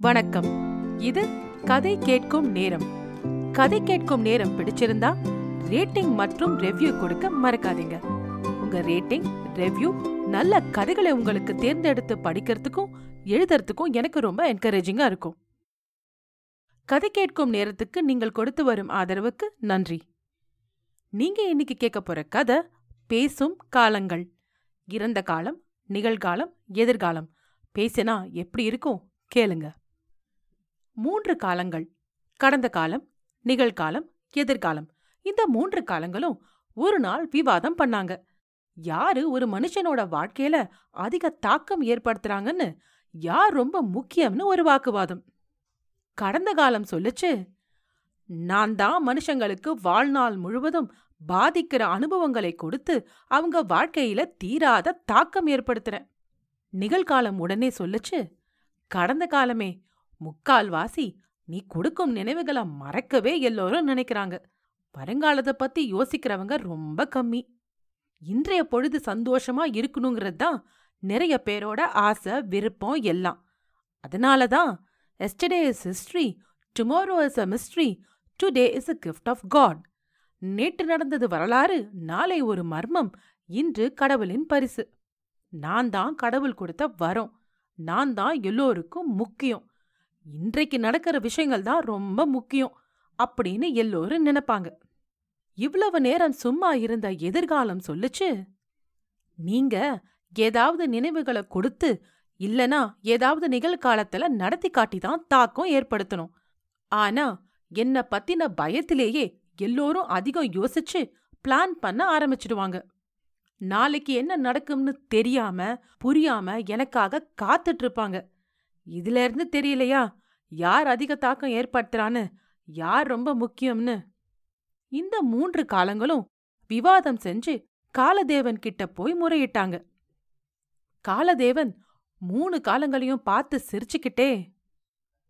வணக்கம். இது கதை கேட்கும் நேரம். கதை கேட்கும் நேரம் பிடிச்சிருந்தா ரேட்டிங் மற்றும் ரெவ்யூ கொடுக்க மறக்காதீங்க. உங்க ரேட்டிங் ரெவ்யூ நல்ல கதைகளை உங்களுக்கு தேர்ந்தெடுத்து படிக்கிறதுக்கும் எழுதுறதுக்கும் எனக்கு ரொம்ப என்கரேஜிங்கா இருக்கும். கதை கேட்கும் நேரத்துக்கு நீங்கள் கொடுத்து வரும் ஆதரவுக்கு நன்றி. நீங்க இன்னைக்கு கேட்க போற கதை பேசும் காலங்கள். இறந்த காலம் நிகழ்காலம் எதிர்காலம். பேசினா எப்படி இருக்கும்? கேளுங்க. மூன்று காலங்கள். கடந்த காலம் நிகழ்காலம் எதிர்காலம். இந்த மூன்று காலங்களும் ஒரு நாள் விவாதம் பண்ணாங்க. யாரு ஒரு மனுஷனோட வாழ்க்கையில அதிக தாக்கம் ஏற்படுத்துறாங்கன்னு யார் ரொம்ப முக்கியம்னு ஒரு வாக்குவாதம். கடந்த காலம் சொல்லுச்சு நான் தான் மனுஷங்களுக்கு வாழ்நாள் முழுவதும் பாதிக்கிற அனுபவங்களை கொடுத்து அவங்க வாழ்க்கையில தீராத தாக்கம் ஏற்படுத்துறேன். நிகழ்காலம் உடனே சொல்லுச்சு கடந்த காலமே முக்கால்வாசி நீ கொடுக்கும் நினைவுகளை மறக்கவே எல்லோரும் நினைக்கிறாங்க. வருங்காலத்தை பத்தி யோசிக்கிறவங்க ரொம்ப கம்மி. இன்றைய பொழுது சந்தோஷமா இருக்கணுங்கிறது தான் நிறைய பேரோட ஆசை விருப்பம் எல்லாம். அதனால தான் yesterday is history tomorrow is a mystery today is a gift of God நேற்று நடந்தது வரலாறு நாளை ஒரு மர்மம் இன்று கடவுளின் பரிசு. நான் தான் கடவுள் கொடுத்த வரம். நான் தான் எல்லோருக்கும் முக்கியம். இன்றைக்கு நடக்கிற விஷயங்கள் தான் ரொம்ப முக்கியம் அப்படின்னு எல்லோரும் நினைப்பாங்க. இவ்வளவு நேரம் சும்மா இருந்த எதிர்காலம் சொல்லுச்சு? நீங்க ஏதாவது நினைவுகளை கொடுத்து இல்லனா ஏதாவது நிகழ்காலத்துல நடத்தி காட்டி தான் தாக்கம் ஏற்படுத்தணும். ஆனா என்ன பத்தின பயத்திலேயே எல்லோரும் அதிகம் யோசிச்சு பிளான் பண்ண ஆரம்பிச்சிடுவாங்க. நாளைக்கு என்ன நடக்கும்னு தெரியாம புரியாம எனக்காக காத்துட்டு இருப்பாங்க. இதுல இருந்து தெரியலையா? யார் அதிக தாக்கம் ஏற்படுத்துறான்னு? யார் ரொம்ப முக்கியம்னு? இந்த மூன்று காலங்களும் விவாதம் செஞ்சு காலதேவன் கிட்ட போய் முறையிட்டாங்க. காலதேவன் மூணு காலங்களையும் பார்த்து சிரிச்சுக்கிட்டே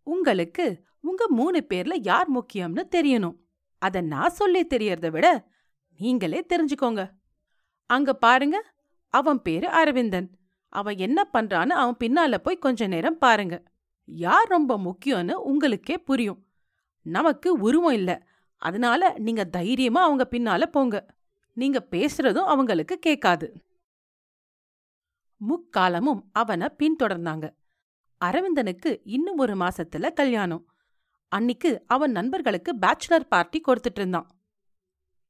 உங்களுக்கு உங்க மூணு பேர்ல யார் முக்கியம்னு தெரியணும். அத நான் சொல்லி தெரியறத விட நீங்களே தெரிஞ்சுக்கோங்க. அங்க பாருங்க அவன் பேரு அரவிந்தன். அவன் என்ன பண்றான்னு அவன் பின்னால போய் கொஞ்ச நேரம் பாருங்க. யார் ரொம்ப முக்கியம்னு உங்களுக்கே புரியும். நமக்கு உருவம் இல்ல. அதனால நீங்க தைரியமா அவங்க பின்னால போங்க. நீங்க பேசுறதும் அவங்களுக்கு கேட்காது. முக்காலமும் அவனை பின்தொடர்ந்தாங்க. அரவிந்தனுக்கு இன்னும் ஒரு மாசத்துல கல்யாணம். அன்னிக்கு அவன் நண்பர்களுக்கு பேச்சுலர் பார்ட்டி கொடுத்துட்டு இருந்தான்.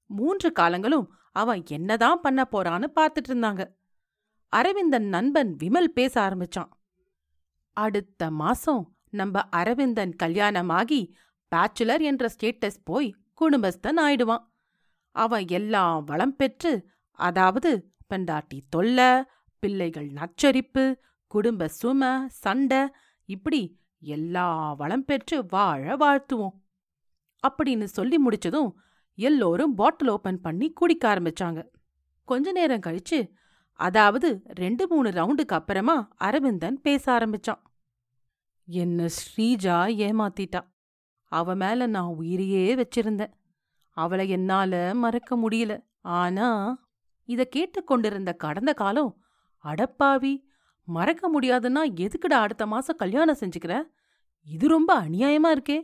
மூன்று காலங்களும் அவன் என்னதான் பண்ண போறான்னு பார்த்துட்டு இருந்தாங்க. அரவிந்தன் நண்பன் விமல் பேச ஆரம்பிச்சான். அடுத்த மாசம் நம்ம அரவிந்தன் கல்யாணமாகி பேச்சுலர் என்ற ஸ்டேட்டஸ் போய் குடும்பஸ்தன் ஆயிடுவான். அவன் எல்லாம் வளம் பெற்று அதாவது பெண்டாட்டி தொல்ல பிள்ளைகள் நச்சரிப்பு குடும்ப சும சண்டை இப்படி எல்லா வளம் பெற்று வாழ வாழ்த்துவோம். அப்படின்னு சொல்லி முடிச்சதும் எல்லோரும் பாட்டில் ஓபன் பண்ணி குடிக்க ஆரம்பிச்சாங்க. கொஞ்ச நேரம் கழிச்சு அதாவது ரெண்டு மூணு ரவுண்டுக்கு அப்புறமா அரவிந்தன் பேச ஆரம்பிச்சான். என்ன ஸ்ரீஜா ஏமாத்திட்டா? அவ மேல நான் உயிரையே வச்சிருந்தேன். அவளை என்னால மறக்க முடியல. ஆனா இத கேட்டுக்கொண்டிருந்த கடந்த காலம் அடப்பாவி மறக்க முடியாதுன்னா எதுக்குடா அடுத்த மாசம் கல்யாணம் செஞ்சுக்கிற? இது ரொம்ப அநியாயமா இருக்கே.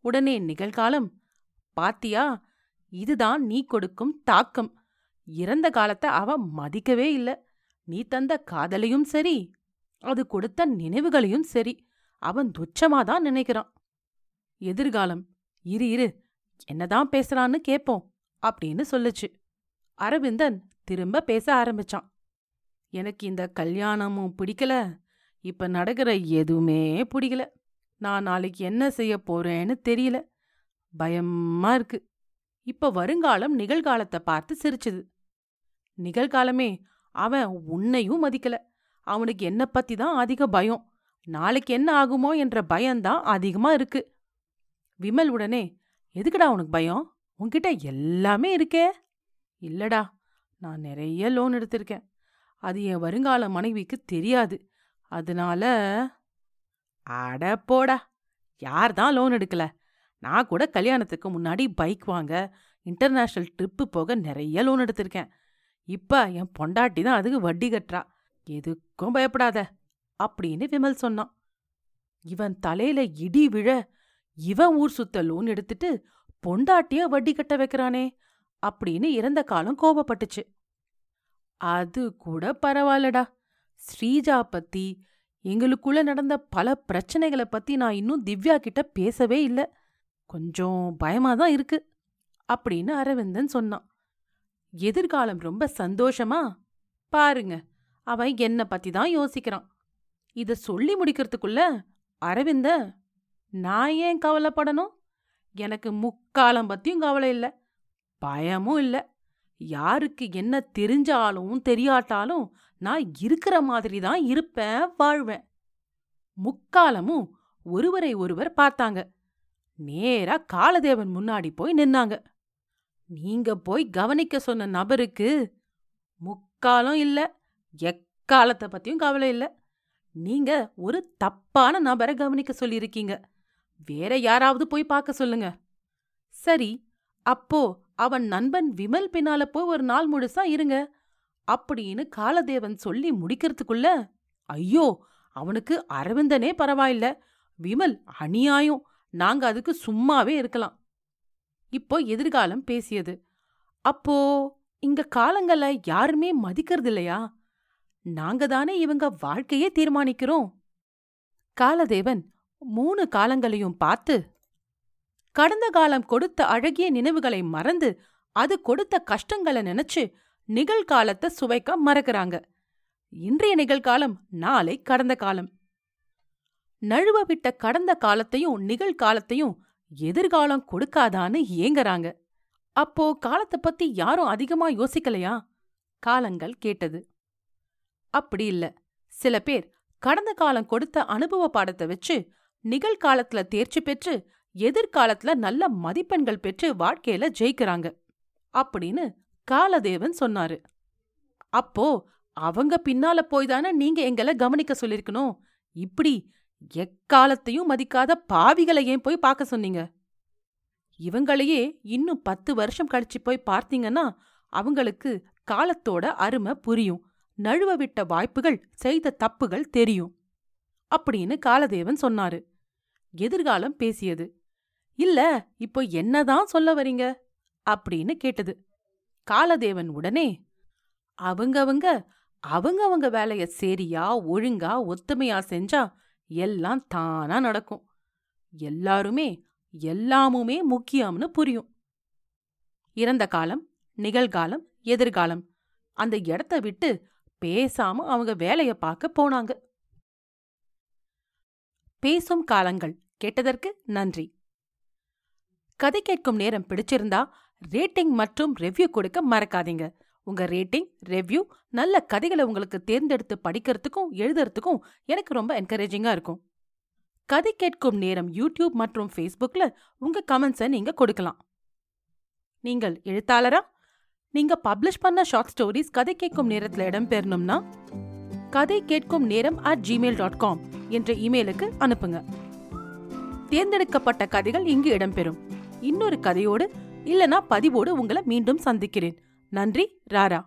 உடனே நிகழ்காலம் பாத்தியா இதுதான் நீ கொடுக்கும் தாக்கம். இறந்த காலத்தை அவ மதிக்கவே இல்ல. நீ தந்த காதலையும் சரி அது கொடுத்த நினைவுகளையும் சரி அவன் துச்சமாதான் நினைக்கிறான். எதிர்காலம் இரு இரு என்னதான் பேசுறான்னு கேட்போம் அப்படின்னு சொல்லுச்சு. அரவிந்தன் திரும்ப பேச ஆரம்பிச்சான். எனக்கு இந்த கல்யாணமும் பிடிக்கல இப்ப நடக்கிற எதுவுமே பிடிக்கல. நான் நாளைக்கு என்ன செய்ய போறேன்னு தெரியல. பயமா இருக்கு. இப்ப வருங்காலம் நிகழ்காலத்தை பார்த்து சிரிச்சுது. நிகழ்காலமே அவன் உன்னையும் மதிக்கல. அவனுக்கு என்ன பத்தி தான் அதிக பயம். நாளைக்கு என்ன ஆகுமோ என்ற பயம்தான் அதிகமா இருக்கு. விமல் உடனே எதுக்குடா உனக்கு பயம்? உன்கிட்ட எல்லாமே இருக்கே. இல்லடா நான் நிறைய லோன் எடுத்திருக்கேன். அது என் வருங்கால மனைவிக்கு தெரியாது. அதனால அட போடா யார் தான் லோன் எடுக்கல? நான் கூட கல்யாணத்துக்கு முன்னாடி பைக் வாங்க இன்டர்நேஷனல் ட்ரிப்பு போக நிறைய லோன் எடுத்திருக்கேன். இப்ப என் பொண்டாட்டி தான் அதுக்கு வட்டி கட்டுறா. எதுக்கும் பயப்படாத அப்படின்னு விமல் சொன்னான். இவன் தலையில இடி விழ இவன் ஊர் சுத்த லோன் எடுத்துட்டு பொண்டாட்டிய வட்டி கட்ட வைக்கிறானே அப்படின்னு இறந்த காலம் கோபப்பட்டுச்சு. அது கூட பரவாயில்லடா. ஸ்ரீஜா பத்தி எங்களுக்குள்ள நடந்த பல பிரச்சனைகளை பத்தி நான் இன்னும் திவ்யா கிட்ட பேசவே இல்ல. கொஞ்சம் பயமா தான் இருக்கு அப்படின்னு அரவிந்தன் சொன்னான். எதிர்காலம் ரொம்ப சந்தோஷமா? பாருங்க அவன் என்ன பத்தி தான் யோசிக்கிறான். இத சொல்லி முடிக்கிறதுக்குள்ள அரவிந்த நான் ஏன் கவலைப்படணும்? எனக்கு முக்காலம் பத்தியும் கவலை இல்லை பயமும் இல்ல. யாருக்கு என்ன தெரிஞ்சாலும் தெரியாட்டாலும் நான் இருக்கிற மாதிரி தான் இருப்பேன் வாழ்வேன். முக்காலமும் ஒருவரை ஒருவர் பார்த்தாங்க. நேரா காலதேவன் முன்னாடி போய் நின்னாங்க. நீங்க போய் கவனிக்க சொன்ன நபருக்கு முக்காலம் இல்ல எக்காலத்தை பத்தியும் கவலை இல்ல. நீங்க ஒரு தப்பான நபரை கவனிக்க சொல்லியிருக்கீங்க. வேற யாராவது போய் பார்க்க சொல்லுங்க. சரி அப்போ அவன் நண்பன் விமல் பின்னால போய் ஒரு நாள் முழுசா இருங்க. அப்படின்னு காலதேவன் சொல்லி முடிக்கிறதுக்குள்ள ஐயோ அவனுக்கு அரவிந்தனே பரவாயில்ல. விமல் அநியாயம். நாங்க அதுக்கு சும்மாவே இருக்கலாம். இப்போ எதிர்காலம் பேசியது. அப்போ இங்க காலங்கள யாருமே மதிக்கிறது இல்லையா நாங்க தானே இவங்க வாழ்க்கையே தீர்மானிக்கிறோம். காலதேவன் மூணு காலங்களையும் பார்த்து கடந்த காலம் கொடுத்த அழகிய நினைவுகளை மறந்து அது கொடுத்த கஷ்டங்களை நினைச்சு நிகழ்காலத்தை சுவைக்க மறக்கறாங்க. இன்றைய நிகழ்காலம் நாளை கடந்த காலம். நழுவ விட்ட கடந்த காலத்தையும் நிகழ்காலத்தையும் எதிர்காலம் கொடுக்காதான்னு ஏங்கறாங்க. அப்போ காலத்தை பத்தி யாரும் அதிகமா யோசிக்கலையா? காலங்கள் கேட்டது. அப்படி இல்ல. சில பேர் கடந்த காலம் கொடுத்த அனுபவ பாடத்தை வச்சு நிகழ்காலத்துல தேர்ச்சி பெற்று எதிர்காலத்துல நல்ல மதிப்பெண்கள் பெற்று வாழ்க்கையில ஜெயிக்கிறாங்க. அப்படின்னு காலதேவன் சொன்னாரு. அப்போ அவங்க பின்னால போய் தானே நீங்க எங்களை கவனிக்க சொல்லிருக்கணும். இப்படி எக்காலத்தையும் மதிக்காத பாவிகளை ஏன் போய் பார்க்க சொன்னீங்க? இவங்களையே இன்னும் பத்து வருஷம் கழிச்சு போய் பார்த்தீங்கன்னா அவங்களுக்கு காலத்தோட அருமை புரியும். நழுவ விட்ட வாய்ப்புகள் செய்த தப்புகள் தெரியும். அப்படின்னு காலதேவன் சொன்னாரு. எதிர்காலம் பேசியது. இல்ல இப்போ என்னதான் சொல்ல வரீங்க? அப்படின்னு கேட்டது. காலதேவன் உடனே அவங்கவங்க அவங்கவங்க வேலைய சரியா ஒழுங்கா ஒத்துமையா செஞ்சா எல்லாம் தானா நடக்கும். எல்லாருமே எல்லாமுமே முக்கியம்னு புரியும். இறந்த காலம் நிகழ்காலம் எதிர்காலம் அந்த இடத்த விட்டு பேசாம அவங்க வேலைய பார்க்க போனாங்க. பேசும் காலங்கள் கேட்டதற்கு நன்றி. கதை கேட்கும் நேரம் பிடிச்சிருந்தா ரேட்டிங் மற்றும் ரிவ்யூ கொடுக்க மறக்காதீங்க. உங்க ரேட்டிங் ரெவ்யூ நல்ல கதைகளை உங்களுக்கு தேர்ந்தெடுத்து படிக்கிறதுக்கும் எழுதுறதுக்கும் எனக்கு ரொம்ப என்கரேஜிங்கா இருக்கும். கதை கேட்கும் நேரம் யூடியூப் மற்றும் ஃபேஸ்புக்கில் உங்கள் கமெண்ட்ஸை நீங்கள் கொடுக்கலாம். நீங்கள் எழுத்தாளரா? நீங்கள் பப்ளிஷ் பண்ண ஷார்ட் ஸ்டோரிஸ் கதை கேட்கும் நேரத்தில் இடம்பெறணும்னா கதை கேட்கும் நேரம் அட் ஜிமெயில் டாட் காம் என்ற இமெயிலுக்கு அனுப்புங்க. தேர்ந்தெடுக்கப்பட்ட கதைகள் இங்கு இடம்பெறும். இன்னொரு கதையோடு இல்லனா பதிவோடு உங்களை மீண்டும் சந்திக்கிறேன். நன்றி ராரா.